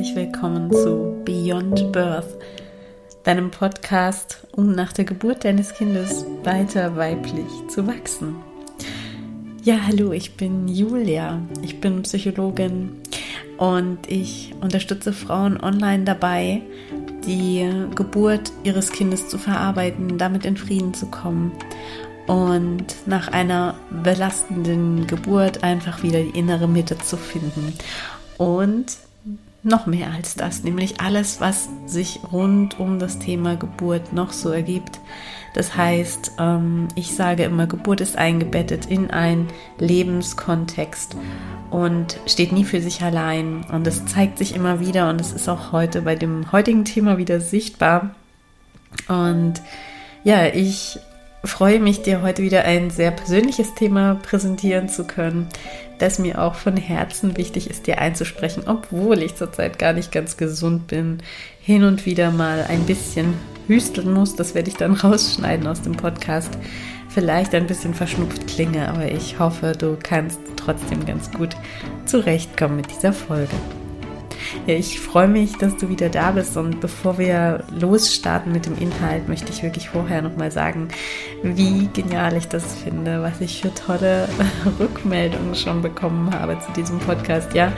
herzlich willkommen zu Beyond Birth, deinem Podcast, um nach der Geburt deines Kindes weiter weiblich zu wachsen. Ja, hallo, ich bin Julia, ich bin Psychologin und ich unterstütze Frauen online dabei, die Geburt ihres Kindes zu verarbeiten, damit in Frieden zu kommen und nach einer belastenden Geburt einfach wieder die innere Mitte zu finden. Und noch mehr als das, nämlich alles, was sich rund um das Thema Geburt noch so ergibt. Das heißt, ähm, ich sage immer, Geburt ist eingebettet in einen Lebenskontext und steht nie für sich allein. Und es zeigt sich immer wieder und es ist auch heute bei dem heutigen Thema wieder sichtbar. Und ja, ich freue mich, dir heute wieder ein sehr persönliches Thema präsentieren zu können, das mir auch von Herzen wichtig ist, dir einzusprechen, obwohl ich zurzeit gar nicht ganz gesund bin, hin und wieder mal ein bisschen hüsteln muss. Das werde ich dann rausschneiden aus dem Podcast. Vielleicht ein bisschen verschnupft klinge, aber ich hoffe, du kannst trotzdem ganz gut zurechtkommen mit dieser Folge. Ich freue mich, dass du wieder da bist und bevor wir losstarten mit dem Inhalt, möchte ich wirklich vorher nochmal sagen, wie genial ich das finde, was ich für tolle Rückmeldungen schon bekommen habe zu diesem Podcast. Ja,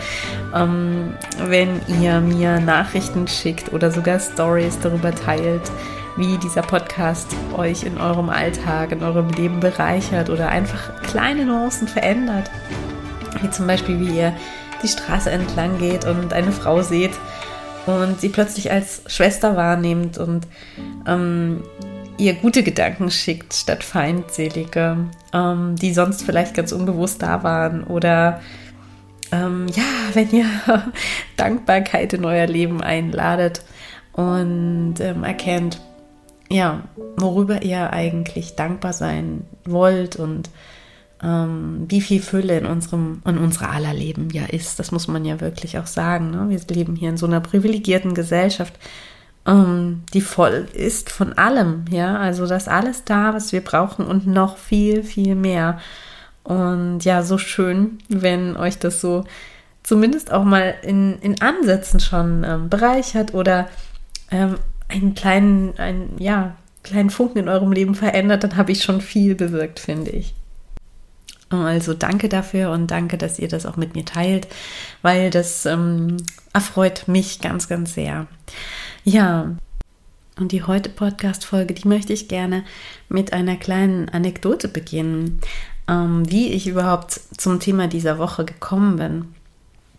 ähm, wenn ihr mir Nachrichten schickt oder sogar Stories darüber teilt, wie dieser Podcast euch in eurem Alltag, in eurem Leben bereichert oder einfach kleine Nuancen verändert. Wie zum Beispiel, wie ihr die Straße entlang geht und eine Frau seht und sie plötzlich als Schwester wahrnehmt und ähm, ihr gute Gedanken schickt statt feindselige, ähm, die sonst vielleicht ganz unbewusst da waren oder ähm, ja, wenn ihr Dankbarkeit in euer Leben einladet und ähm, erkennt, ja, worüber ihr eigentlich dankbar sein wollt und ähm, wie viel Fülle in unserem, in unserer aller Leben ja ist. Das muss man ja wirklich auch sagen. Ne? Wir leben hier in so einer privilegierten Gesellschaft, ähm, die voll ist von allem. Ja, also das alles da, was wir brauchen und noch viel, viel mehr. Und ja, so schön, wenn euch das so zumindest auch mal in, in Ansätzen schon ähm, bereichert oder ähm, einen kleinen, einen, ja, kleinen Funken in eurem Leben verändert, dann habe ich schon viel bewirkt, finde ich. Also danke dafür und danke, dass ihr das auch mit mir teilt, weil das ähm, erfreut mich ganz, ganz sehr. Ja, und die heute Podcast-Folge, die möchte ich gerne mit einer kleinen Anekdote beginnen, ähm, wie ich überhaupt zum Thema dieser Woche gekommen bin.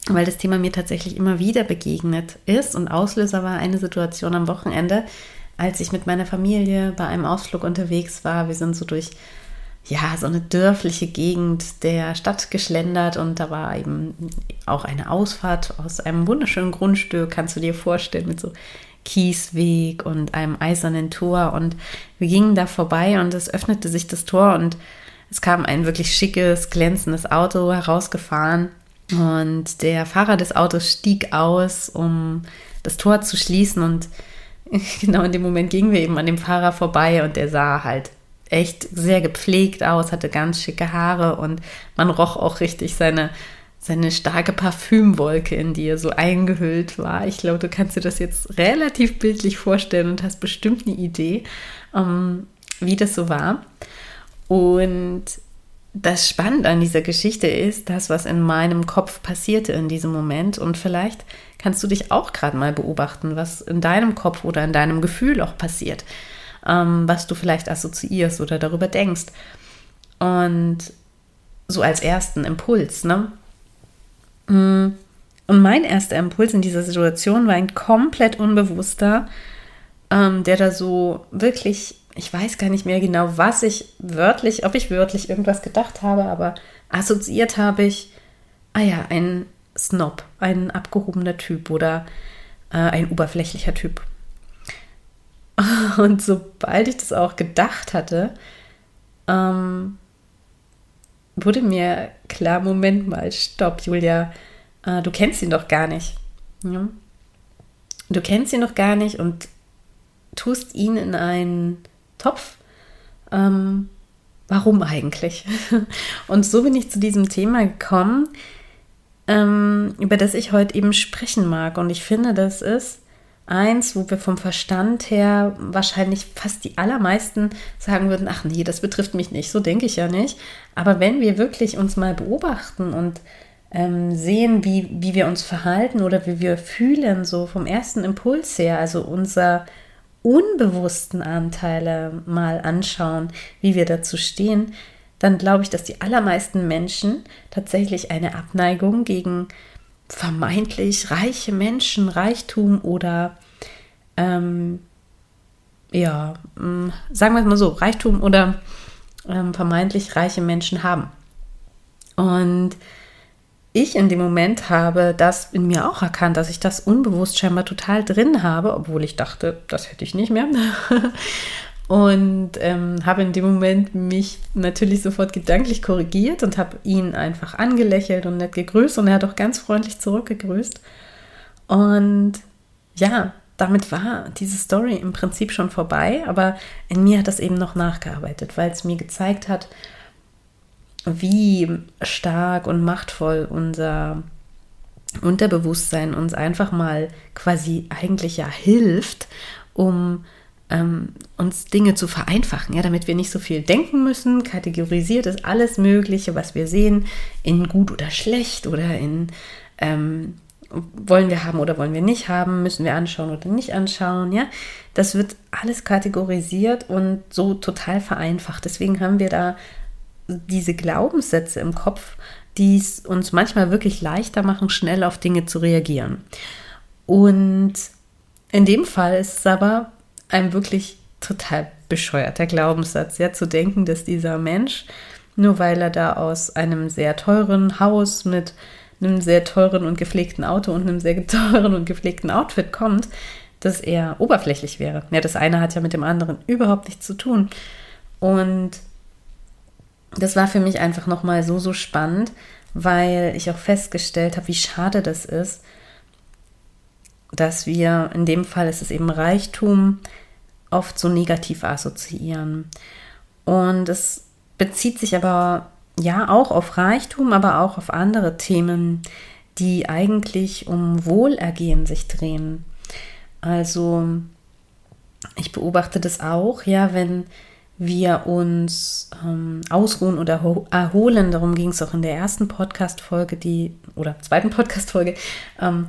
Weil das Thema mir tatsächlich immer wieder begegnet ist und Auslöser war eine Situation am Wochenende, als ich mit meiner Familie bei einem Ausflug unterwegs war. Wir sind so durch ja, so eine dörfliche Gegend der Stadt geschlendert und da war eben auch eine Ausfahrt aus einem wunderschönen Grundstück, kannst du dir vorstellen, mit so Kiesweg und einem eisernen Tor. Und wir gingen da vorbei und es öffnete sich das Tor und es kam ein wirklich schickes, glänzendes Auto herausgefahren. Und der Fahrer des Autos stieg aus, um das Tor zu schließen. Und genau in dem Moment gingen wir eben an dem Fahrer vorbei und der sah halt echt sehr gepflegt aus, hatte ganz schicke Haare und man roch auch richtig seine, seine starke Parfümwolke, in die er so eingehüllt war. Ich glaube, du kannst dir das jetzt relativ bildlich vorstellen und hast bestimmt eine Idee, ähm, wie das so war. Und das Spannende an dieser Geschichte ist das, was in meinem Kopf passierte in diesem Moment. Und vielleicht kannst du dich auch gerade mal beobachten, was in deinem Kopf oder in deinem Gefühl auch passiert ähm, was du vielleicht assoziierst oder darüber denkst. Und so als ersten Impuls, ne? Mm. Und mein erster Impuls in dieser Situation war ein komplett unbewusster, ähm, der da so wirklich, ich weiß gar nicht mehr genau, was ich wörtlich, ob ich wörtlich irgendwas gedacht habe, aber assoziiert habe ich, ah ja, ein Snob, ein abgehobener Typ oder äh, ein oberflächlicher Typ. Und sobald ich das auch gedacht hatte, ähm, wurde mir klar, Moment mal, stopp, Julia, äh, du kennst ihn doch gar nicht. Ja? Du kennst ihn noch gar nicht und tust ihn in einen Topf. Ähm, warum eigentlich? Und so bin ich zu diesem Thema gekommen, ähm, über das ich heute eben sprechen mag. Und ich finde, das ist eins, wo wir vom Verstand her wahrscheinlich fast die allermeisten sagen würden, ach nee, das betrifft mich nicht, so denke ich ja nicht. Aber wenn wir wirklich uns mal beobachten und ähm, sehen, wie, wie wir uns verhalten oder wie wir fühlen, so vom ersten Impuls her, also unser unbewussten Anteile mal anschauen, wie wir dazu stehen, dann glaube ich, dass die allermeisten Menschen tatsächlich eine Abneigung gegen vermeintlich reiche Menschen, Reichtum oder ähm, ja, mm, sagen wir es mal so, Reichtum oder ähm, vermeintlich reiche Menschen haben. Und ich in dem Moment habe das in mir auch erkannt, dass ich das unbewusst scheinbar total drin habe, obwohl ich dachte, das hätte ich nicht mehr. und ähm, habe in dem Moment mich natürlich sofort gedanklich korrigiert und habe ihn einfach angelächelt und nett gegrüßt und er hat auch ganz freundlich zurückgegrüßt. Und ja, damit war diese Story im Prinzip schon vorbei, aber in mir hat das eben noch nachgearbeitet, weil es mir gezeigt hat, wie stark und machtvoll unser Unterbewusstsein uns einfach mal quasi eigentlich ja hilft, um ähm, uns Dinge zu vereinfachen, ja, damit wir nicht so viel denken müssen. Kategorisiert ist alles Mögliche, was wir sehen, in gut oder schlecht oder in ähm, wollen wir haben oder wollen wir nicht haben, müssen wir anschauen oder nicht anschauen, ja. Das wird alles kategorisiert und so total vereinfacht. Deswegen haben wir da diese Glaubenssätze im Kopf, die es uns manchmal wirklich leichter machen, schnell auf Dinge zu reagieren. Und in dem Fall ist es aber ein wirklich total bescheuerter Glaubenssatz, ja, zu denken, dass dieser Mensch, nur weil er da aus einem sehr teuren Haus mit einem sehr teuren und gepflegten Auto und einem sehr teuren und gepflegten Outfit kommt, dass er oberflächlich wäre. Ja, das eine hat ja mit dem anderen überhaupt nichts zu tun. Und das war für mich einfach nochmal so, so spannend, weil ich auch festgestellt habe, wie schade das ist, dass wir, in dem Fall ist es eben Reichtum, oft so negativ assoziieren. Und es bezieht sich aber ja auch auf Reichtum, aber auch auf andere Themen, die eigentlich um Wohlergehen sich drehen. Also ich beobachte das auch, ja, wenn wir uns ähm, ausruhen oder erholen. Darum ging es auch in der ersten Podcast-Folge, die, oder zweiten Podcast-Folge, ähm,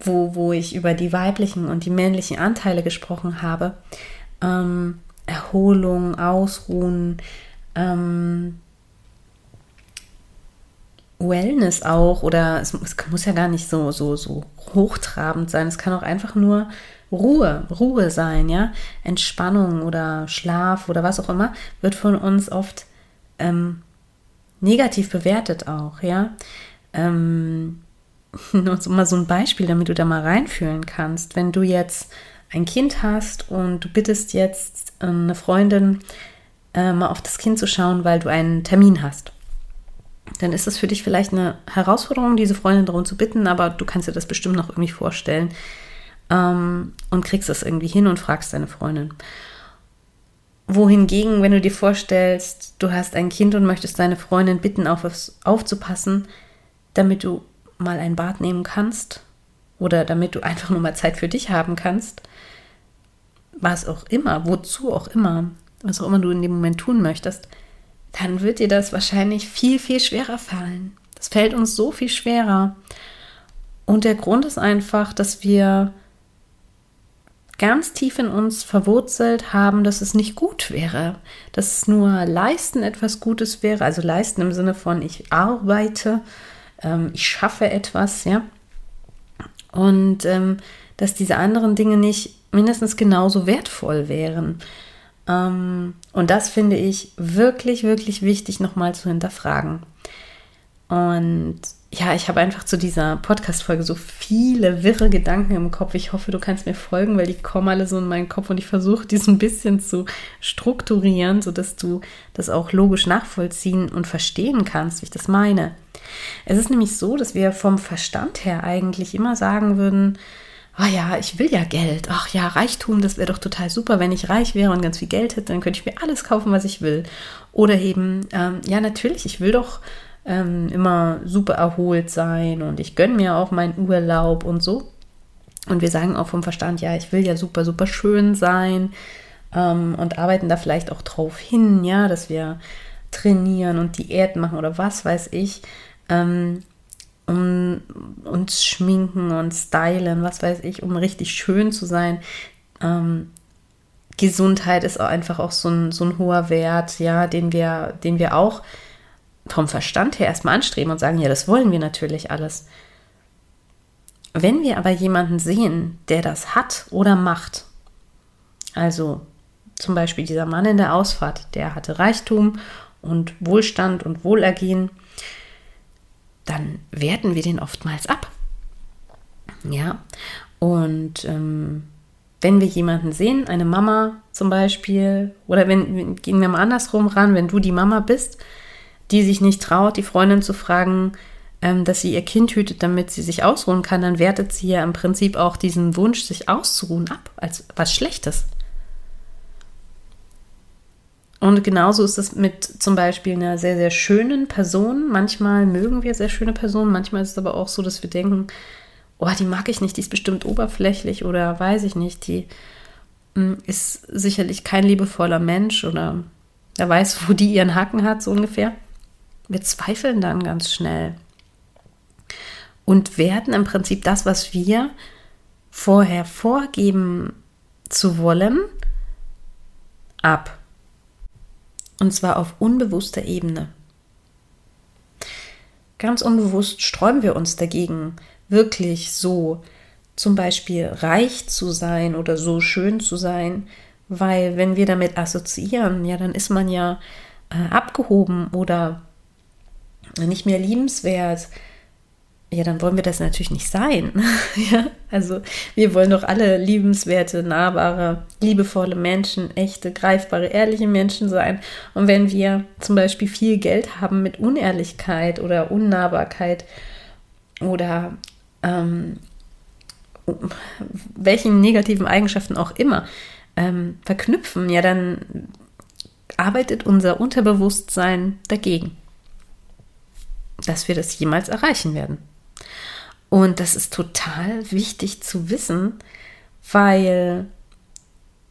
wo, wo ich über die weiblichen und die männlichen Anteile gesprochen habe. Ähm, Erholung, Ausruhen, ähm, Wellness auch, oder es, es, muss ja gar nicht so, so, so hochtrabend sein. Es kann auch einfach nur Ruhe, Ruhe sein, ja, Entspannung oder Schlaf oder was auch immer, wird von uns oft ähm, negativ bewertet auch, ja. Ähm, nur mal so ein Beispiel, damit du da mal reinfühlen kannst. Wenn du jetzt ein Kind hast und du bittest jetzt ähm, eine Freundin, äh, mal auf das Kind zu schauen, weil du einen Termin hast dann ist es für dich vielleicht eine Herausforderung, diese Freundin darum zu bitten, aber du kannst dir das bestimmt noch irgendwie vorstellen, ähm, und kriegst das irgendwie hin und fragst deine Freundin. Wohingegen, wenn du dir vorstellst, du hast ein Kind und möchtest deine Freundin bitten, auf aufzupassen, damit du mal ein Bad nehmen kannst oder damit du einfach nur mal Zeit für dich haben kannst, was auch immer, wozu auch immer, was auch immer du in dem Moment tun möchtest, dann wird dir das wahrscheinlich viel, viel schwerer fallen. Das fällt uns so viel schwerer. Und der Grund ist einfach, dass wir ganz tief in uns verwurzelt haben, dass es nicht gut wäre, dass nur Leisten etwas Gutes wäre, also Leisten im Sinne von ich arbeite, ähm, ich schaffe etwas, ja. Und ähm, dass diese anderen Dinge nicht mindestens genauso wertvoll wären. Ähm, und das finde ich wirklich, wirklich wichtig nochmal zu hinterfragen. Und ja, ich habe einfach zu dieser Podcast-Folge so viele wirre Gedanken im Kopf. Ich hoffe, du kannst mir folgen, weil die kommen alle so in meinen Kopf und ich versuche, die so ein bisschen zu strukturieren, sodass du das auch logisch nachvollziehen und verstehen kannst, wie ich das meine. Es ist nämlich so, dass wir vom Verstand her eigentlich immer sagen würden, oh ja, ich will ja Geld. Ach ja, Reichtum, das wäre doch total super. Wenn ich reich wäre und ganz viel Geld hätte, dann könnte ich mir alles kaufen, was ich will. Oder eben, ähm, ja, natürlich, ich will doch ähm, immer super erholt sein und ich gönne mir auch meinen Urlaub und so. Und wir sagen auch vom Verstand, ja, ich will ja super, super schön sein ähm, und arbeiten da vielleicht auch drauf hin, ja, dass wir trainieren und Diät machen oder was weiß ich. Ähm, um uns schminken und stylen, was weiß ich, um richtig schön zu sein. Ähm, Gesundheit ist auch einfach auch so ein, so ein hoher Wert, ja, den wir, den wir auch vom Verstand her erstmal anstreben und sagen, ja, das wollen wir natürlich alles. Wenn wir aber jemanden sehen, der das hat oder macht, also zum Beispiel dieser Mann in der Ausfahrt, der hatte Reichtum und Wohlstand und Wohlergehen, dann werten wir den oftmals ab. Ja, und ähm, wenn wir jemanden sehen, eine Mama zum Beispiel, oder wenn, gehen wir mal andersrum ran, wenn du die Mama bist, die sich nicht traut, die Freundin zu fragen, ähm, dass sie ihr Kind hütet, damit sie sich ausruhen kann, dann wertet sie ja im Prinzip auch diesen Wunsch, sich auszuruhen, ab, als was Schlechtes. Und genauso ist es mit zum Beispiel einer sehr, sehr schönen Person. Manchmal mögen wir sehr schöne Personen, manchmal ist es aber auch so, dass wir denken, oh, die mag ich nicht, die ist bestimmt oberflächlich oder weiß ich nicht, die hm, ist sicherlich kein liebevoller Mensch oder er weiß, wo die ihren Haken hat, so ungefähr. Wir zweifeln dann ganz schnell und werten im Prinzip das, was wir vorher vorgeben zu wollen, ab. Und zwar auf unbewusster Ebene. Ganz unbewusst sträuben wir uns dagegen, wirklich so zum Beispiel reich zu sein oder so schön zu sein, weil wenn wir damit assoziieren, ja, dann ist man ja äh, abgehoben oder nicht mehr liebenswert, ja, dann wollen wir das natürlich nicht sein. ja, also wir wollen doch alle liebenswerte, nahbare, liebevolle Menschen, echte, greifbare, ehrliche Menschen sein. Und wenn wir zum Beispiel viel Geld haben mit Unehrlichkeit oder Unnahbarkeit oder ähm, welchen negativen Eigenschaften auch immer ähm, verknüpfen, ja, dann arbeitet unser Unterbewusstsein dagegen, dass wir das jemals erreichen werden. Und das ist total wichtig zu wissen, weil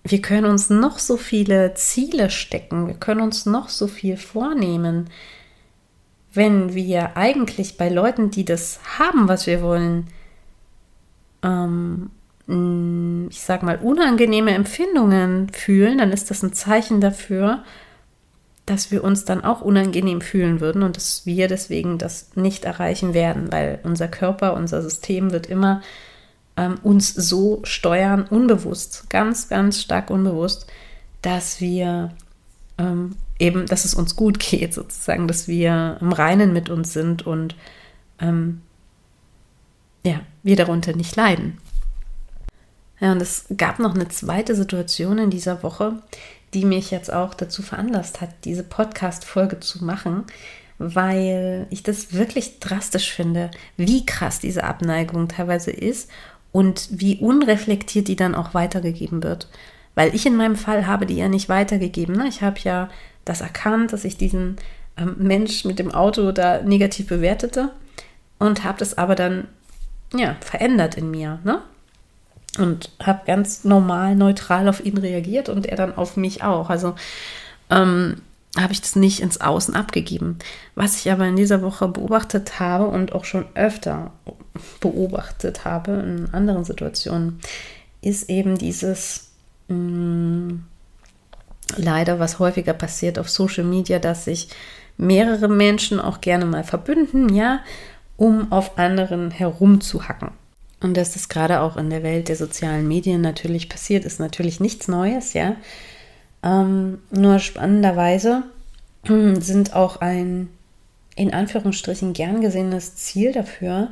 wir können uns noch so viele Ziele stecken, wir können uns noch so viel vornehmen, wenn wir eigentlich bei Leuten, die das haben, was wir wollen, ähm, ich sag mal, unangenehme Empfindungen fühlen, dann ist das ein Zeichen dafür, dass wir uns dann auch unangenehm fühlen würden und dass wir deswegen das nicht erreichen werden, weil unser Körper, unser System wird immer ähm, uns so steuern, unbewusst, ganz, ganz stark unbewusst, dass wir ähm, eben, dass es uns gut geht, sozusagen, dass wir im Reinen mit uns sind und ähm, ja, wir darunter nicht leiden. Ja, und es gab noch eine zweite Situation in dieser Woche, die mich jetzt auch dazu veranlasst hat, diese Podcast-Folge zu machen, weil ich das wirklich drastisch finde, wie krass diese Abneigung teilweise ist und wie unreflektiert die dann auch weitergegeben wird. Weil ich in meinem Fall habe die ja nicht weitergegeben. Ne? Ich habe ja das erkannt, dass ich diesen ähm, Mensch mit dem Auto da negativ bewertete und habe das aber dann ja verändert in mir. Ne? Und habe ganz normal, neutral auf ihn reagiert und er dann auf mich auch. Also ähm, habe ich das nicht ins Außen abgegeben. Was ich aber in dieser Woche beobachtet habe und auch schon öfter beobachtet habe in anderen Situationen, ist eben dieses mh, mm, leider, was häufiger passiert auf Social Media, dass sich mehrere Menschen auch gerne mal verbünden, ja, um auf anderen herumzuhacken. Und dass das gerade auch in der Welt der sozialen Medien natürlich passiert, ist natürlich nichts Neues, ja. Ähm, nur spannenderweise sind auch ein in Anführungsstrichen gern gesehenes Ziel dafür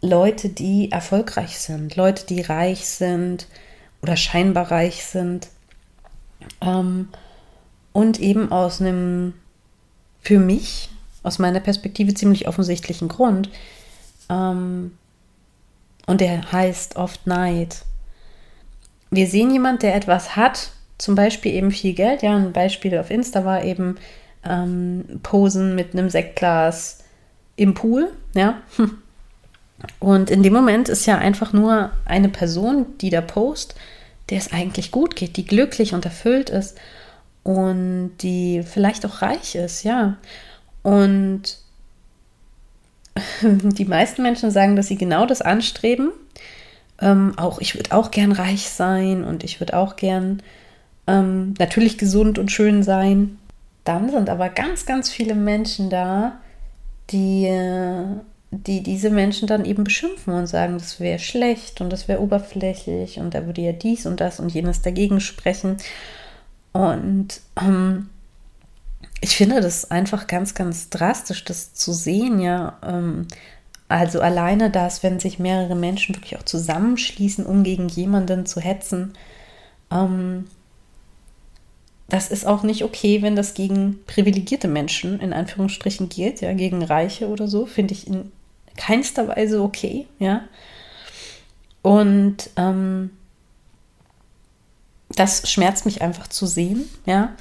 Leute, die erfolgreich sind, Leute, die reich sind oder scheinbar reich sind ähm, und eben aus einem für mich, aus meiner Perspektive ziemlich offensichtlichen Grund, ähm, und der heißt oft Neid. Wir sehen jemand, der etwas hat, zum Beispiel eben viel Geld. Ja, ein Beispiel auf Insta war eben ähm, posen mit einem Sektglas im Pool, ja. Und in dem Moment ist ja einfach nur eine Person, die da post, der es eigentlich gut geht, die glücklich und erfüllt ist und die vielleicht auch reich ist, ja. Und die meisten Menschen sagen, dass sie genau das anstreben. Ähm, auch ich würde auch gern reich sein und ich würde auch gern ähm, natürlich gesund und schön sein. Dann sind aber ganz, ganz viele Menschen da, die, die diese Menschen dann eben beschimpfen und sagen, das wäre schlecht und das wäre oberflächlich und da würde ja dies und das und jenes dagegen sprechen. Und ähm, ich finde das einfach ganz, ganz drastisch, das zu sehen, ja. Ähm, also alleine das, wenn sich mehrere Menschen wirklich auch zusammenschließen, um gegen jemanden zu hetzen, ähm, das ist auch nicht okay, wenn das gegen privilegierte Menschen in Anführungsstrichen geht, ja, gegen Reiche oder so, finde ich in keinster Weise okay, ja. Und ähm, das schmerzt mich einfach zu sehen, ja.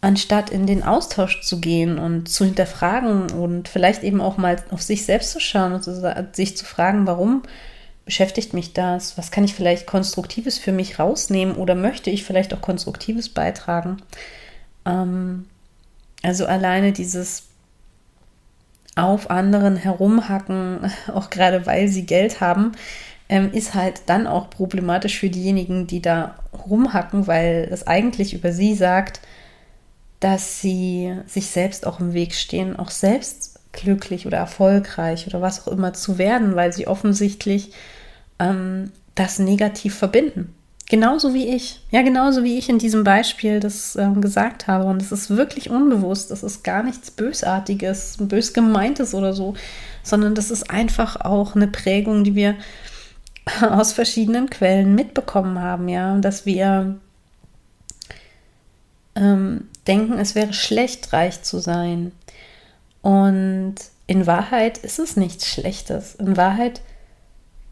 Anstatt in den Austausch zu gehen und zu hinterfragen und vielleicht eben auch mal auf sich selbst zu schauen und sich zu fragen, warum beschäftigt mich das? Was kann ich vielleicht Konstruktives für mich rausnehmen oder möchte ich vielleicht auch Konstruktives beitragen? Ähm, also alleine dieses auf anderen herumhacken, auch gerade weil sie Geld haben, ähm, ist halt dann auch problematisch für diejenigen, die da rumhacken, weil es eigentlich über sie sagt, dass sie sich selbst auch im Weg stehen, auch selbst glücklich oder erfolgreich oder was auch immer zu werden, weil sie offensichtlich ähm, das negativ verbinden. Genauso wie ich. Ja, genauso wie ich in diesem Beispiel das äh, gesagt habe. Und es ist wirklich unbewusst. Das ist gar nichts Bösartiges, bös gemeintes oder so, sondern das ist einfach auch eine Prägung, die wir aus verschiedenen Quellen mitbekommen haben, ja, dass wir ähm, denken, es wäre schlecht, reich zu sein. Und in Wahrheit ist es nichts Schlechtes. In Wahrheit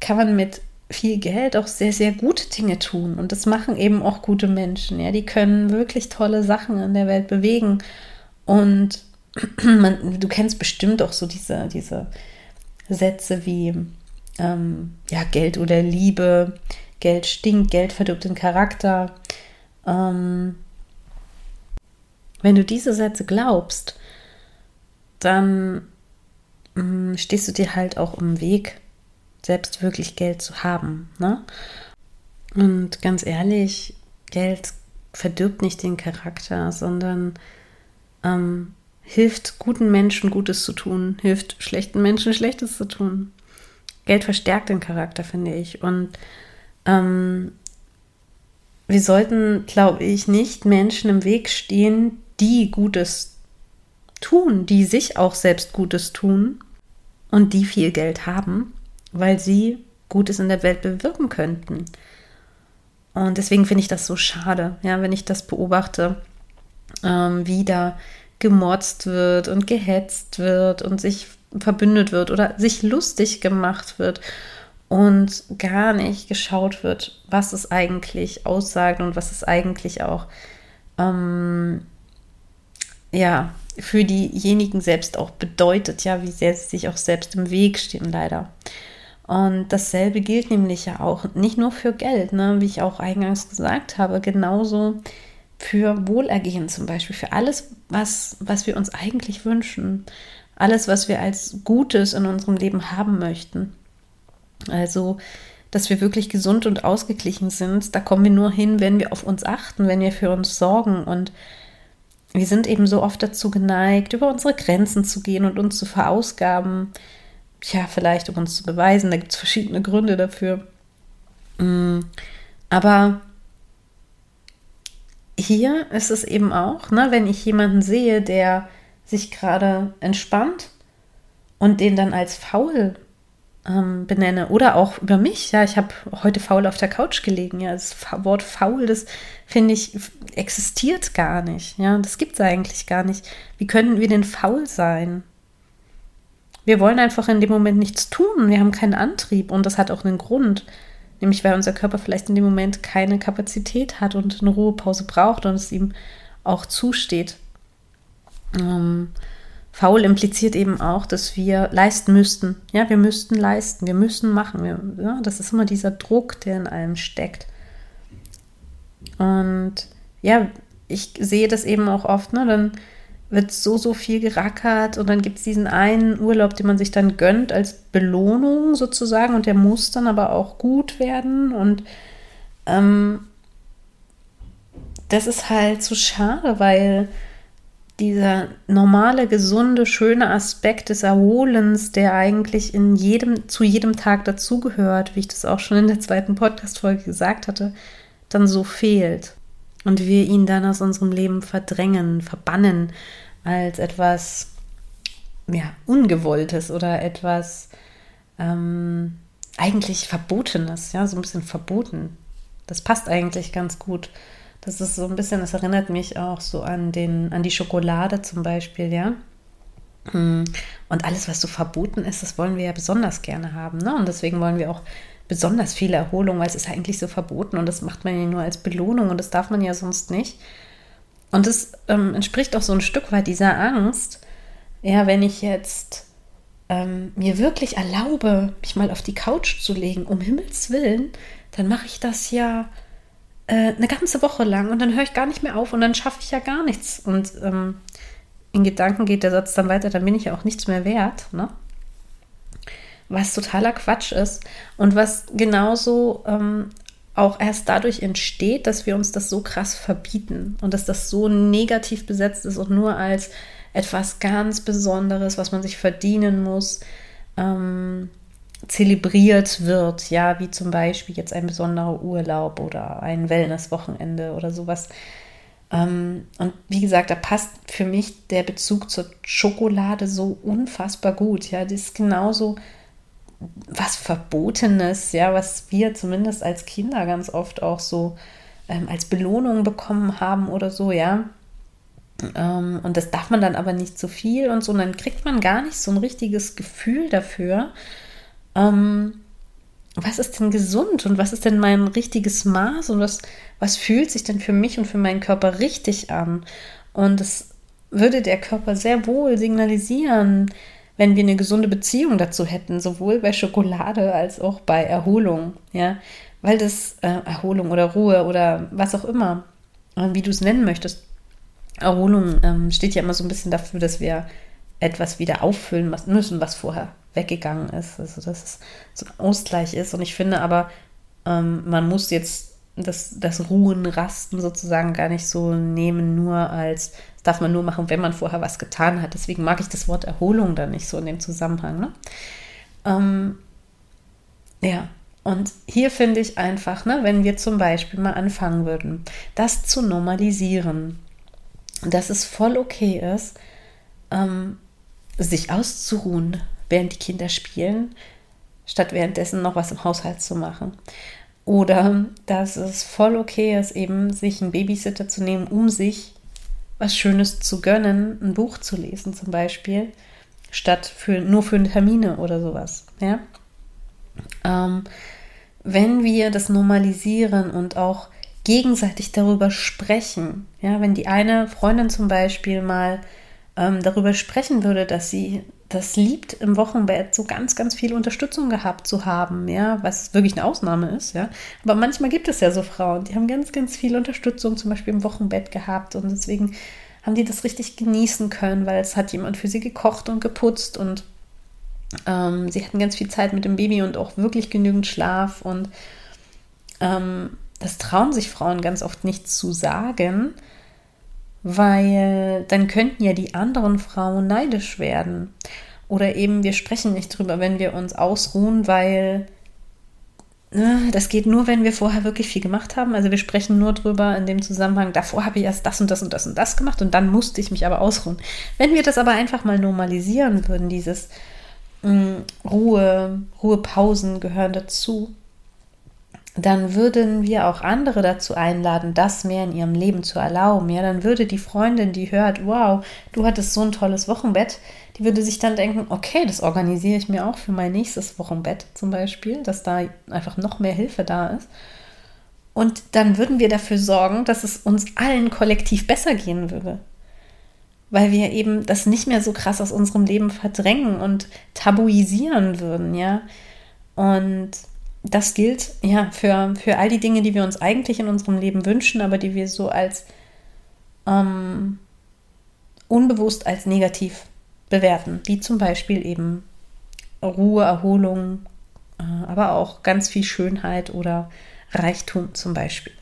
kann man mit viel Geld auch sehr, sehr gute Dinge tun. Und das machen eben auch gute Menschen. Ja, die können wirklich tolle Sachen in der Welt bewegen. Und man, du kennst bestimmt auch so diese, diese Sätze wie ähm, ja, Geld oder Liebe, Geld stinkt, Geld verdirbt den Charakter. Ähm, wenn du diese Sätze glaubst, dann ähm, stehst du dir halt auch im Weg selbst wirklich Geld zu haben. Ne? Und ganz ehrlich, Geld verdirbt nicht den Charakter, sondern ähm, hilft guten Menschen Gutes zu tun, hilft schlechten Menschen Schlechtes zu tun. Geld verstärkt den Charakter, finde ich. Und ähm, wir sollten, glaube ich, nicht Menschen im Weg stehen, die Gutes tun, die sich auch selbst Gutes tun und die viel Geld haben, weil sie Gutes in der Welt bewirken könnten. Und deswegen finde ich das so schade, ja, wenn ich das beobachte, ähm, wie da gemorzt wird und gehetzt wird und sich verbündet wird oder sich lustig gemacht wird und gar nicht geschaut wird, was es eigentlich aussagt und was es eigentlich auch ähm, ja für diejenigen selbst auch bedeutet, ja, wie sehr sie sich auch selbst im Weg stehen, leider. Und dasselbe gilt nämlich ja auch nicht nur für Geld, ne? wie ich auch eingangs gesagt habe, genauso für Wohlergehen zum Beispiel, für alles, was, was wir uns eigentlich wünschen, alles, was wir als Gutes in unserem Leben haben möchten. Also, dass wir wirklich gesund und ausgeglichen sind, da kommen wir nur hin, wenn wir auf uns achten, wenn wir für uns sorgen. Und wir sind eben so oft dazu geneigt, über unsere Grenzen zu gehen und uns zu verausgaben, ja, vielleicht um uns zu beweisen, da gibt es verschiedene Gründe dafür. Mm, aber hier ist es eben auch, ne, wenn ich jemanden sehe, der sich gerade entspannt und den dann als faul ähm, benenne oder auch über mich. Ja, ich habe heute faul auf der Couch gelegen. Ja, das Wort faul, das finde ich existiert gar nicht. Ja, das gibt es eigentlich gar nicht. Wie können wir denn faul sein? Wir wollen einfach in dem Moment nichts tun. Wir haben keinen Antrieb und das hat auch einen Grund. Nämlich weil unser Körper vielleicht in dem Moment keine Kapazität hat und eine Ruhepause braucht und es ihm auch zusteht. Ähm, faul impliziert eben auch, dass wir leisten müssten. Ja, wir müssten leisten, wir müssen machen. Wir, ja, das ist immer dieser Druck, der in allem steckt. Und ja, ich sehe das eben auch oft, ne? Dann wird so, so viel gerackert und dann gibt es diesen einen Urlaub, den man sich dann gönnt als Belohnung sozusagen und der muss dann aber auch gut werden und ähm, das ist halt so schade, weil dieser normale, gesunde, schöne Aspekt des Erholens, der eigentlich in jedem, zu jedem Tag dazugehört, wie ich das auch schon in der zweiten Podcast-Folge gesagt hatte, dann so fehlt. Und wir ihn dann aus unserem Leben verdrängen, verbannen als etwas ja, Ungewolltes oder etwas ähm, eigentlich Verbotenes, ja, so ein bisschen verboten. Das passt eigentlich ganz gut. Das ist so ein bisschen, das erinnert mich auch so an den, an die Schokolade zum Beispiel, ja. Hm. Und alles, was so verboten ist, das wollen wir ja besonders gerne haben. Ne? Und deswegen wollen wir auch besonders viel Erholung, weil es ist eigentlich so verboten und das macht man ja nur als Belohnung und das darf man ja sonst nicht. Und das ähm, entspricht auch so ein Stück weit dieser Angst, ja, wenn ich jetzt ähm, mir wirklich erlaube, mich mal auf die Couch zu legen, um Himmels Willen, dann mache ich das ja äh, eine ganze Woche lang und dann höre ich gar nicht mehr auf und dann schaffe ich ja gar nichts. Und ähm, in Gedanken geht der Satz dann weiter, dann bin ich ja auch nichts mehr wert. Ne? was totaler Quatsch ist und was genauso ähm, auch erst dadurch entsteht, dass wir uns das so krass verbieten und dass das so negativ besetzt ist und nur als etwas ganz Besonderes, was man sich verdienen muss, ähm, zelebriert wird, ja, wie zum Beispiel jetzt ein besonderer Urlaub oder ein Wellnesswochenende oder sowas. Ähm, und wie gesagt, da passt für mich der Bezug zur Schokolade so unfassbar gut. Ja, das ist genauso was Verbotenes, ja, was wir zumindest als Kinder ganz oft auch so ähm, als Belohnung bekommen haben oder so, ja. Ähm, und das darf man dann aber nicht zu viel und so, und dann kriegt man gar nicht so ein richtiges Gefühl dafür. Ähm, was ist denn gesund und was ist denn mein richtiges Maß und was, was fühlt sich denn für mich und für meinen Körper richtig an? Und es würde der Körper sehr wohl signalisieren, wenn wir eine gesunde Beziehung dazu hätten, sowohl bei Schokolade als auch bei Erholung, ja, weil das äh, Erholung oder Ruhe oder was auch immer, äh, wie du es nennen möchtest. Erholung ähm, steht ja immer so ein bisschen dafür, dass wir etwas wieder auffüllen müssen, was vorher weggegangen ist. Also dass es so ein Ausgleich ist. Und ich finde aber, ähm, man muss jetzt das, das Ruhen, Rasten sozusagen gar nicht so nehmen, nur als, das darf man nur machen, wenn man vorher was getan hat. Deswegen mag ich das Wort Erholung da nicht so in dem Zusammenhang. Ne? Ähm, ja, und hier finde ich einfach, ne, wenn wir zum Beispiel mal anfangen würden, das zu normalisieren, dass es voll okay ist, ähm, sich auszuruhen, während die Kinder spielen, statt währenddessen noch was im Haushalt zu machen. Oder dass es voll okay ist, eben sich einen Babysitter zu nehmen, um sich was Schönes zu gönnen, ein Buch zu lesen zum Beispiel, statt für, nur für Termine oder sowas. Ja? Ähm, wenn wir das normalisieren und auch gegenseitig darüber sprechen, ja, wenn die eine Freundin zum Beispiel mal ähm, darüber sprechen würde, dass sie das liebt, im Wochenbett so ganz, ganz viel Unterstützung gehabt zu haben, ja, was wirklich eine Ausnahme ist, ja. Aber manchmal gibt es ja so Frauen, die haben ganz, ganz viel Unterstützung zum Beispiel im Wochenbett gehabt und deswegen haben die das richtig genießen können, weil es hat jemand für sie gekocht und geputzt und ähm, sie hatten ganz viel Zeit mit dem Baby und auch wirklich genügend Schlaf und ähm, das trauen sich Frauen ganz oft nicht zu sagen, weil dann könnten ja die anderen Frauen neidisch werden. Oder eben wir sprechen nicht drüber, wenn wir uns ausruhen, weil ne, das geht nur, wenn wir vorher wirklich viel gemacht haben. Also wir sprechen nur drüber in dem Zusammenhang, davor habe ich erst das und das und das und das gemacht und dann musste ich mich aber ausruhen. Wenn wir das aber einfach mal normalisieren würden, dieses mh, mm, Ruhe, Ruhepausen gehören dazu, dann würden wir auch andere dazu einladen, das mehr in ihrem Leben zu erlauben. Ja, dann würde die Freundin, die hört, wow, du hattest so ein tolles Wochenbett, die würde sich dann denken, okay, das organisiere ich mir auch für mein nächstes Wochenbett zum Beispiel, dass da einfach noch mehr Hilfe da ist. Und dann würden wir dafür sorgen, dass es uns allen kollektiv besser gehen würde. weil wir eben das nicht mehr so krass aus unserem Leben verdrängen und tabuisieren würden, ja. Und das gilt ja für, für all die Dinge, die wir uns eigentlich in unserem Leben wünschen, aber die wir so als ähm, unbewusst als negativ bewerten, wie zum Beispiel eben Ruhe, Erholung, äh, aber auch ganz viel Schönheit oder Reichtum zum Beispiel.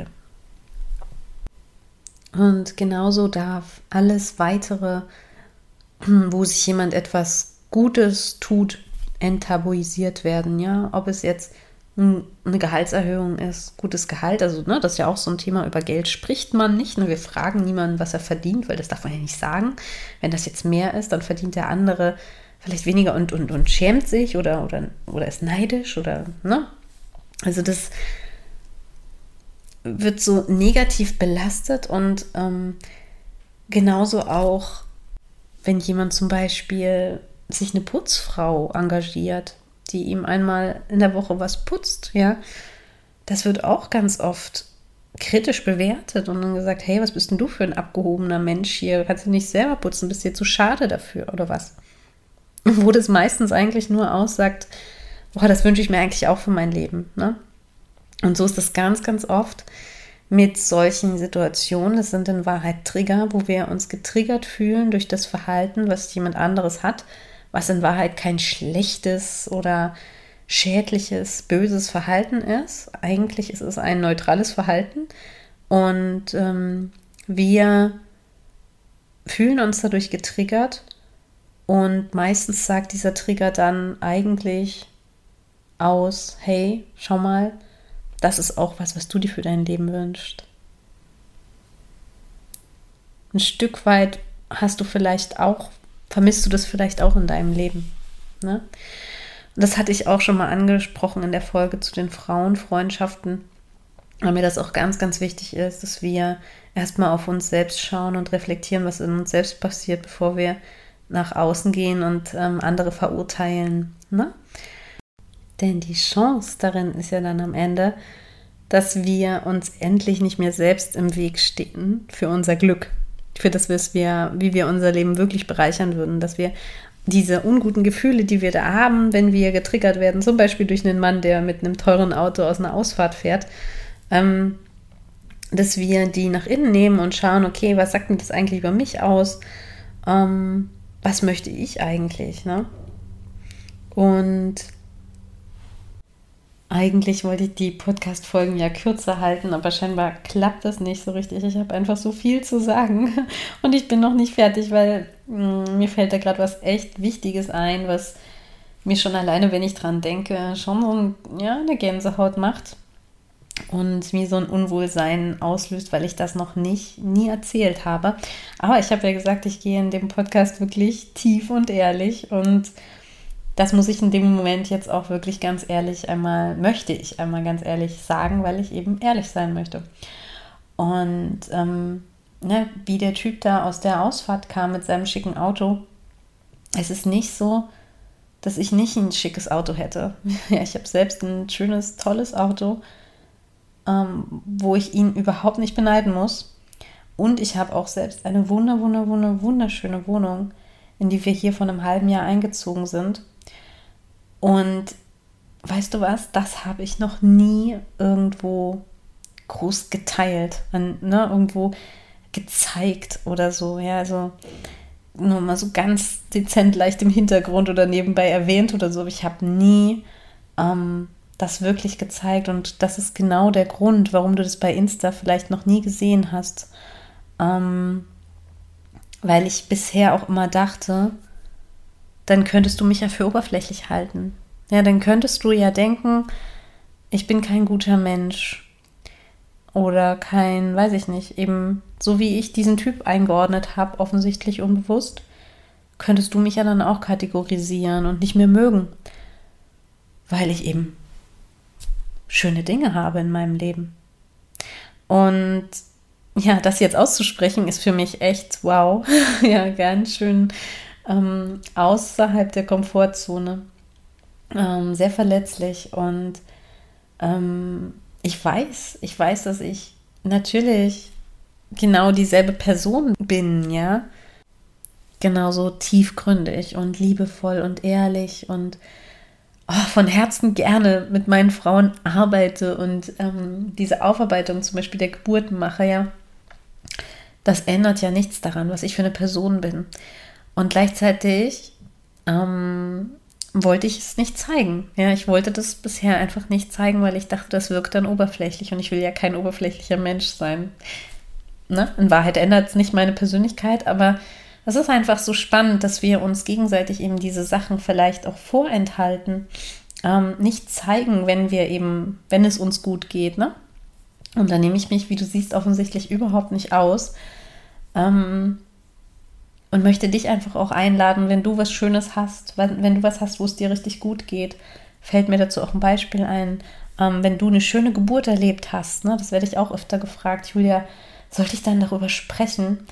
Und genauso darf alles weitere, wo sich jemand etwas Gutes tut, enttabuisiert werden. Ja, ob es jetzt eine Gehaltserhöhung ist, gutes Gehalt, also ne, das ist ja auch so ein Thema, über Geld spricht man nicht. Ne? Wir fragen niemanden, was er verdient, weil das darf man ja nicht sagen. Wenn das jetzt mehr ist, dann verdient der andere vielleicht weniger und, und, und schämt sich oder, oder, oder ist neidisch oder, ne? Also das wird so negativ belastet und ähm, genauso auch, wenn jemand zum Beispiel sich eine Putzfrau engagiert, die ihm einmal in der Woche was putzt, ja, das wird auch ganz oft kritisch bewertet und dann gesagt, hey, was bist denn du für ein abgehobener Mensch hier? Kannst du nicht selber putzen? Bist dir zu schade dafür oder was? Wo das meistens eigentlich nur aussagt, boah, das wünsche ich mir eigentlich auch für mein Leben, ne? Und so ist das ganz, ganz oft mit solchen Situationen. Das sind in Wahrheit Trigger, wo wir uns getriggert fühlen durch das Verhalten, was jemand anderes hat, was in Wahrheit kein schlechtes oder schädliches, böses Verhalten ist. Eigentlich ist es ein neutrales Verhalten. Und ähm, wir fühlen uns dadurch getriggert. Und meistens sagt dieser Trigger dann eigentlich aus, hey, schau mal, das ist auch was, was du dir für dein Leben wünschst. Ein Stück weit hast du vielleicht auch, vermisst du das vielleicht auch in deinem Leben. Ne? das hatte ich auch schon mal angesprochen in der Folge zu den Frauenfreundschaften, weil mir das auch ganz, ganz wichtig ist, dass wir erstmal auf uns selbst schauen und reflektieren, was in uns selbst passiert, bevor wir nach außen gehen und ähm, andere verurteilen. Ne? Denn die Chance darin ist ja dann am Ende, dass wir uns endlich nicht mehr selbst im Weg stehen für unser Glück, für das, wir, wie wir unser Leben wirklich bereichern würden, dass wir diese unguten Gefühle, die wir da haben, wenn wir getriggert werden, zum Beispiel durch einen Mann, der mit einem teuren Auto aus einer Ausfahrt fährt, ähm, dass wir die nach innen nehmen und schauen, okay, was sagt denn das eigentlich über mich aus? Ähm, was möchte ich eigentlich? Ne? Und eigentlich wollte ich die Podcast-Folgen ja kürzer halten, aber scheinbar klappt das nicht so richtig. Ich habe einfach so viel zu sagen und ich bin noch nicht fertig, weil mh, mm, mir fällt da gerade was echt Wichtiges ein, was mir schon alleine, wenn ich dran denke, schon so ein, ja, eine Gänsehaut macht und mir so ein Unwohlsein auslöst, weil ich das noch nicht, nie erzählt habe. Aber ich habe ja gesagt, ich gehe in dem Podcast wirklich tief und ehrlich und das muss ich in dem Moment jetzt auch wirklich ganz ehrlich einmal, möchte ich einmal ganz ehrlich sagen, weil ich eben ehrlich sein möchte. Und ähm, ne, wie der Typ da aus der Ausfahrt kam mit seinem schicken Auto, es ist nicht so, dass ich nicht ein schickes Auto hätte. Ja, ich habe selbst ein schönes, tolles Auto, ähm, wo ich ihn überhaupt nicht beneiden muss. Und ich habe auch selbst eine wunder, wunder, wunder, wunderschöne Wohnung, in die wir hier vor einem halben Jahr eingezogen sind. Und weißt du was, das habe ich noch nie irgendwo groß geteilt, ne, irgendwo gezeigt oder so. Ja, also nur mal so ganz dezent leicht im Hintergrund oder nebenbei erwähnt oder so. Ich habe nie ähm, das wirklich gezeigt und das ist genau der Grund, warum du das bei Insta vielleicht noch nie gesehen hast. Ähm, weil ich bisher auch immer dachte, dann könntest du mich ja für oberflächlich halten. Ja, dann könntest du ja denken, ich bin kein guter Mensch oder kein, weiß ich nicht, eben so wie ich diesen Typ eingeordnet habe, offensichtlich unbewusst, könntest du mich ja dann auch kategorisieren und nicht mehr mögen, weil ich eben schöne Dinge habe in meinem Leben. Und ja, das jetzt auszusprechen, ist für mich echt wow, ja, ganz schön ähm, außerhalb der Komfortzone. Ähm, sehr verletzlich und ähm, ich weiß, ich weiß, dass ich natürlich genau dieselbe Person bin, ja. genauso tiefgründig und liebevoll und ehrlich und oh, von Herzen gerne mit meinen Frauen arbeite und ähm, diese Aufarbeitung zum Beispiel der Geburt mache, ja, das ändert ja nichts daran, was ich für eine Person bin. Und gleichzeitig ähm, wollte ich es nicht zeigen. Ja, ich wollte das bisher einfach nicht zeigen, weil ich dachte, das wirkt dann oberflächlich und ich will ja kein oberflächlicher Mensch sein. Ne? In Wahrheit ändert es nicht meine Persönlichkeit, aber es ist einfach so spannend, dass wir uns gegenseitig eben diese Sachen vielleicht auch vorenthalten, ähm, nicht zeigen, wenn wir eben, wenn es uns gut geht, ne? Und da nehme ich mich, wie du siehst, offensichtlich überhaupt nicht aus. Ähm, und möchte dich einfach auch einladen, wenn du was Schönes hast, wenn, du was hast, wo es dir richtig gut geht, fällt mir dazu auch ein Beispiel ein. Ähm, wenn du eine schöne Geburt erlebt hast, ne, das werde ich auch öfter gefragt, Julia, sollte ich dann darüber sprechen?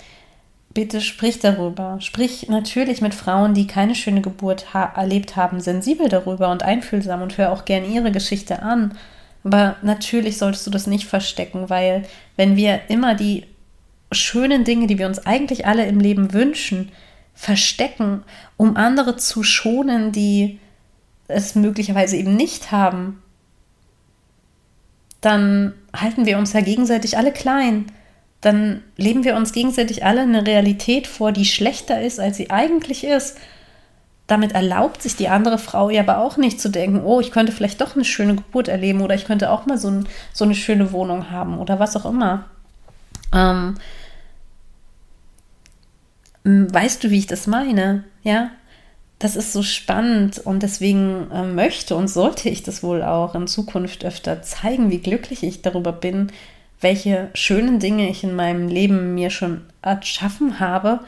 bitte sprich darüber. Sprich natürlich mit Frauen, die keine schöne Geburt ha erlebt haben, sensibel darüber und einfühlsam und hör auch gern ihre Geschichte an. Aber natürlich solltest du das nicht verstecken, weil wenn wir immer die schönen Dinge, die wir uns eigentlich alle im Leben wünschen, verstecken, um andere zu schonen, die es möglicherweise eben nicht haben, dann halten wir uns ja gegenseitig alle klein dann leben wir uns gegenseitig alle eine Realität vor, die schlechter ist, als sie eigentlich ist. Damit erlaubt sich die andere Frau ja aber auch nicht zu denken, oh, ich könnte vielleicht doch eine schöne Geburt erleben oder ich könnte auch mal so, ein, so eine schöne Wohnung haben oder was auch immer. Ähm, weißt du, wie ich das meine? Ja, das ist so spannend und deswegen äh, möchte und sollte ich das wohl auch in Zukunft öfter zeigen, wie glücklich ich darüber bin, welche schönen Dinge ich in meinem Leben mir schon erschaffen habe,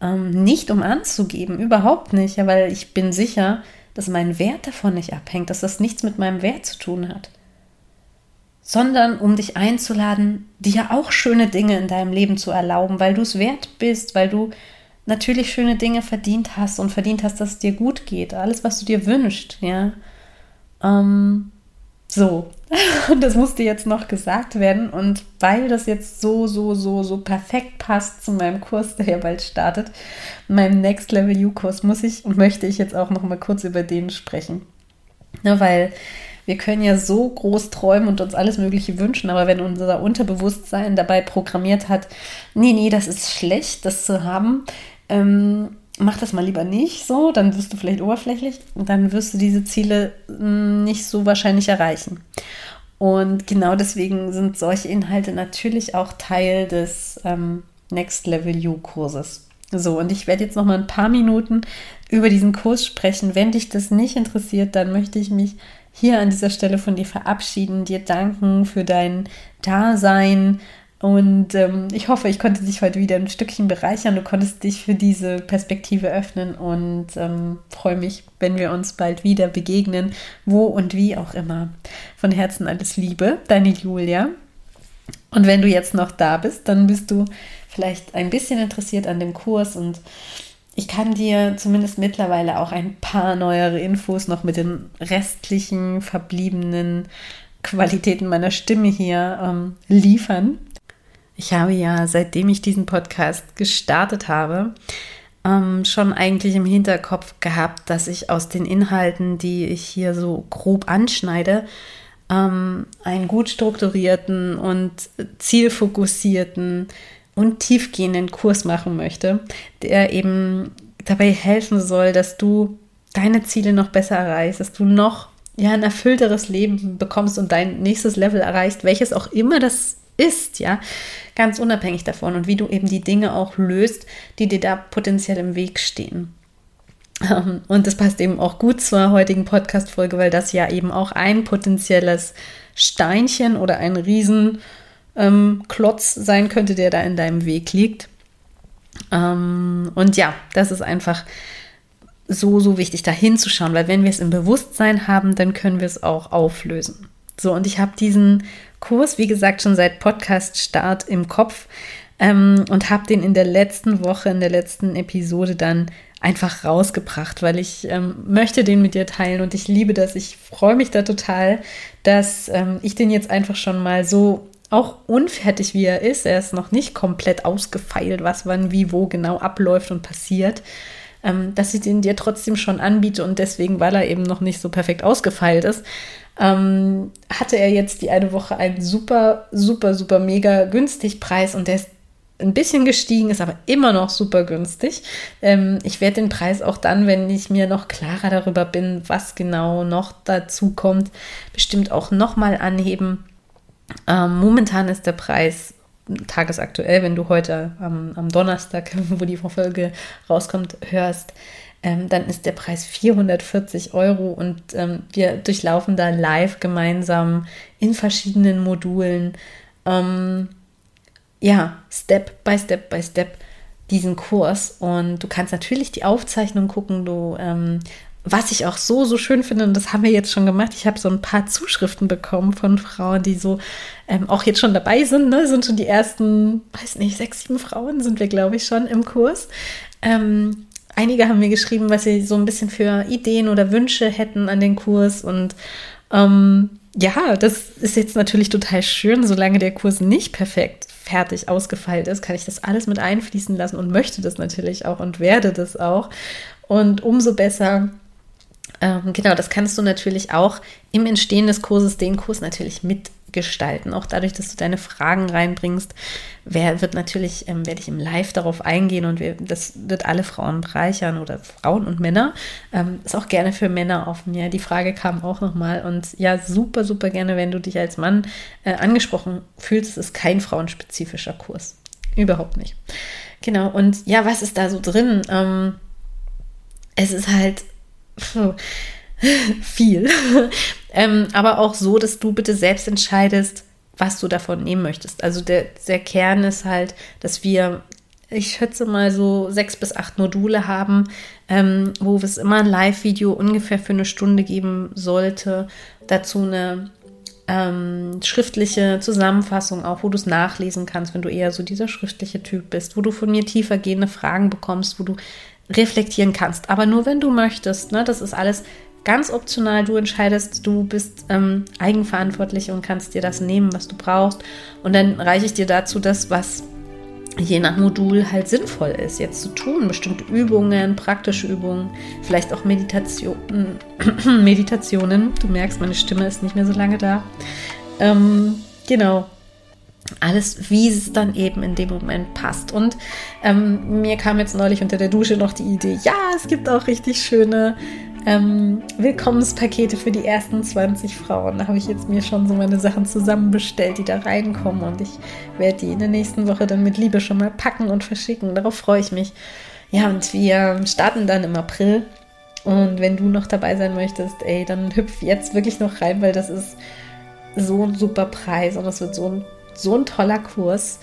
ähm, nicht um anzugeben, überhaupt nicht, weil ich bin sicher, dass mein Wert davon nicht abhängt, dass das nichts mit meinem Wert zu tun hat, sondern um dich einzuladen, dir auch schöne Dinge in deinem Leben zu erlauben, weil du es wert bist, weil du natürlich schöne Dinge verdient hast und verdient hast, dass es dir gut geht, alles, was du dir wünschst, ja. Ähm, so, und das musste jetzt noch gesagt werden. Und weil das jetzt so, so, so, so perfekt passt zu meinem Kurs, der ja bald startet, meinem Next Level You-Kurs, muss ich und möchte ich jetzt auch noch mal kurz über den sprechen. Ja, weil wir können ja so groß träumen und uns alles Mögliche wünschen, aber wenn unser Unterbewusstsein dabei programmiert hat, nee, nee, das ist schlecht, das zu haben, ähm, mach das mal lieber nicht so, dann wirst du vielleicht oberflächlich und dann wirst du diese Ziele hm, nicht so wahrscheinlich erreichen. Und genau deswegen sind solche Inhalte natürlich auch Teil des ähm, Next Level You Kurses. So, und ich werde jetzt noch mal ein paar Minuten über diesen Kurs sprechen. Wenn dich das nicht interessiert, dann möchte ich mich hier an dieser Stelle von dir verabschieden, dir danken für dein Dasein, und ähm, ich hoffe, ich konnte dich heute wieder ein Stückchen bereichern. Du konntest dich für diese Perspektive öffnen und ähm, freue mich, wenn wir uns bald wieder begegnen, wo und wie auch immer. Von Herzen alles Liebe, deine Julia. Und wenn du jetzt noch da bist, dann bist du vielleicht ein bisschen interessiert an dem Kurs und ich kann dir zumindest mittlerweile auch ein paar neuere Infos noch mit den restlichen verbliebenen Qualitäten meiner Stimme hier ähm, liefern. Ich habe ja, seitdem ich diesen Podcast gestartet habe, ähm, schon eigentlich im Hinterkopf gehabt, dass ich aus den Inhalten, die ich hier so grob anschneide, ähm, einen gut strukturierten und zielfokussierten und tiefgehenden Kurs machen möchte, der eben dabei helfen soll, dass du deine Ziele noch besser erreichst, dass du noch ja, ein erfüllteres Leben bekommst und dein nächstes Level erreichst, welches auch immer das ist, ja, ganz unabhängig davon und wie du eben die Dinge auch löst, die dir da potenziell im Weg stehen. Ähm, und das passt eben auch gut zur heutigen Podcast-Folge, weil das ja eben auch ein potenzielles Steinchen oder ein Riesenklotz ähm, sein könnte, der da in deinem Weg liegt. Ähm, und ja, das ist einfach so, so wichtig, da hinzuschauen, weil wenn wir es im Bewusstsein haben, dann können wir es auch auflösen. So, und ich habe diesen Kurs, wie gesagt, schon seit Podcast-Start im Kopf ähm, und habe den in der letzten Woche, in der letzten Episode dann einfach rausgebracht, weil ich ähm, möchte den mit dir teilen und ich liebe das. Ich freue mich da total, dass ähm, ich den jetzt einfach schon mal so auch unfertig wie er ist, er ist noch nicht komplett ausgefeilt, was wann wie wo genau abläuft und passiert, ähm, dass ich den dir trotzdem schon anbiete und deswegen, weil er eben noch nicht so perfekt ausgefeilt ist, ähm, hatte er jetzt die eine Woche einen super, super, super mega günstig Preis und der ist ein bisschen gestiegen, ist aber immer noch super günstig. Ähm, ich werde den Preis auch dann, wenn ich mir noch klarer darüber bin, was genau noch dazu kommt, bestimmt auch nochmal anheben. Ähm, momentan ist der Preis tagesaktuell, wenn du heute am, am Donnerstag, wo die Folge rauskommt, hörst, ähm, dann ist der Preis 440 Euro und ähm, wir durchlaufen da live gemeinsam in verschiedenen Modulen. Ähm, ja, Step by Step by Step diesen Kurs und du kannst natürlich die Aufzeichnung gucken, du ähm, was ich auch so, so schön finde, und das haben wir jetzt schon gemacht, ich habe so ein paar Zuschriften bekommen von Frauen, die so ähm, auch jetzt schon dabei sind, ne? sind schon die ersten, weiß nicht, sechs, sieben Frauen sind wir, glaube ich, schon im Kurs. Ähm, einige haben mir geschrieben, was sie so ein bisschen für Ideen oder Wünsche hätten an den Kurs und ähm, ja, das ist jetzt natürlich total schön, solange der Kurs nicht perfekt fertig ausgefeilt ist, kann ich das alles mit einfließen lassen und möchte das natürlich auch und werde das auch. Und umso besser, ähm, genau, das kannst du natürlich auch im Entstehen des Kurses, den Kurs natürlich mitgestalten. Auch dadurch, dass du deine Fragen reinbringst, wer wird natürlich, ähm, werde ich im Live darauf eingehen und wir, das wird alle Frauen bereichern oder Frauen und Männer. Ähm, ist auch gerne für Männer offen. Ja, die Frage kam auch nochmal und ja, super, super gerne, wenn du dich als Mann äh, angesprochen fühlst. Es ist kein frauenspezifischer Kurs. Überhaupt nicht. Genau, und ja, was ist da so drin? Ähm, es ist halt viel. ähm, aber auch so, dass du bitte selbst entscheidest, was du davon nehmen möchtest. Also der, der Kern ist halt, dass wir, ich schätze mal so sechs bis acht Module haben, ähm, wo es immer ein Live-Video ungefähr für eine Stunde geben sollte. Dazu eine ähm, schriftliche Zusammenfassung auch, wo du es nachlesen kannst, wenn du eher so dieser schriftliche Typ bist, wo du von mir tiefer gehende Fragen bekommst, wo du reflektieren kannst. Aber nur wenn du möchtest. Ne? Das ist alles ganz optional. Du entscheidest, du bist ähm, eigenverantwortlich und kannst dir das nehmen, was du brauchst. Und dann reiche ich dir dazu das, was je nach Modul halt sinnvoll ist, jetzt zu tun. Bestimmte Übungen, praktische Übungen, vielleicht auch Meditation, Meditationen. Du merkst, meine Stimme ist nicht mehr so lange da. Ähm, genau alles, wie es dann eben in dem Moment passt. Und ähm, mir kam jetzt neulich unter der Dusche noch die Idee, ja, es gibt auch richtig schöne ähm, Willkommenspakete für die ersten 20 Frauen. Da habe ich jetzt mir schon so meine Sachen zusammenbestellt, die da reinkommen. Und ich werde die in der nächsten Woche dann mit Liebe schon mal packen und verschicken. Darauf freue ich mich. Ja, und wir starten dann im April. Und wenn du noch dabei sein möchtest, ey, dann hüpf jetzt wirklich noch rein, weil das ist so ein super Preis und das wird so ein so ein toller Kurs.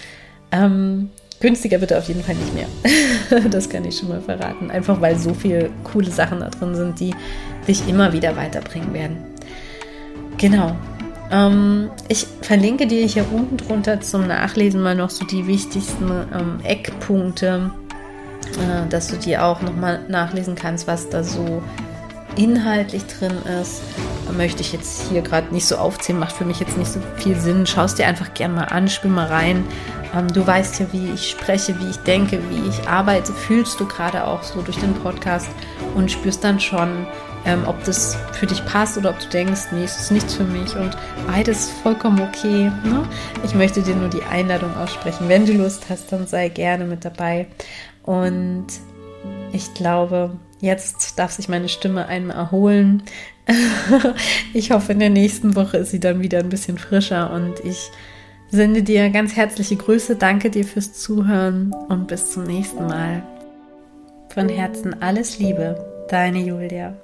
Ähm, günstiger wird er auf jeden Fall nicht mehr. das kann ich schon mal verraten. Einfach weil so viele coole Sachen da drin sind, die dich immer wieder weiterbringen werden. Genau. Ähm, ich verlinke dir hier unten drunter zum Nachlesen mal noch so die wichtigsten ähm, Eckpunkte, äh, dass du dir auch nochmal nachlesen kannst, was da so inhaltlich drin ist, möchte ich jetzt hier gerade nicht so aufzählen, macht für mich jetzt nicht so viel Sinn. Schau es dir einfach gerne mal an, spiel mal rein. Ähm, du weißt ja, wie ich spreche, wie ich denke, wie ich arbeite, fühlst du gerade auch so durch den Podcast und spürst dann schon, ähm, ob das für dich passt oder ob du denkst, nee, es ist nichts für mich und beides vollkommen okay. Ne? Ich möchte dir nur die Einladung aussprechen. Wenn du Lust hast, dann sei gerne mit dabei. Und ich glaube, Jetzt darf sich meine Stimme einmal erholen. ich hoffe, in der nächsten Woche ist sie dann wieder ein bisschen frischer und ich sende dir ganz herzliche Grüße. Danke dir fürs Zuhören und bis zum nächsten Mal. Von Herzen alles Liebe, deine Julia.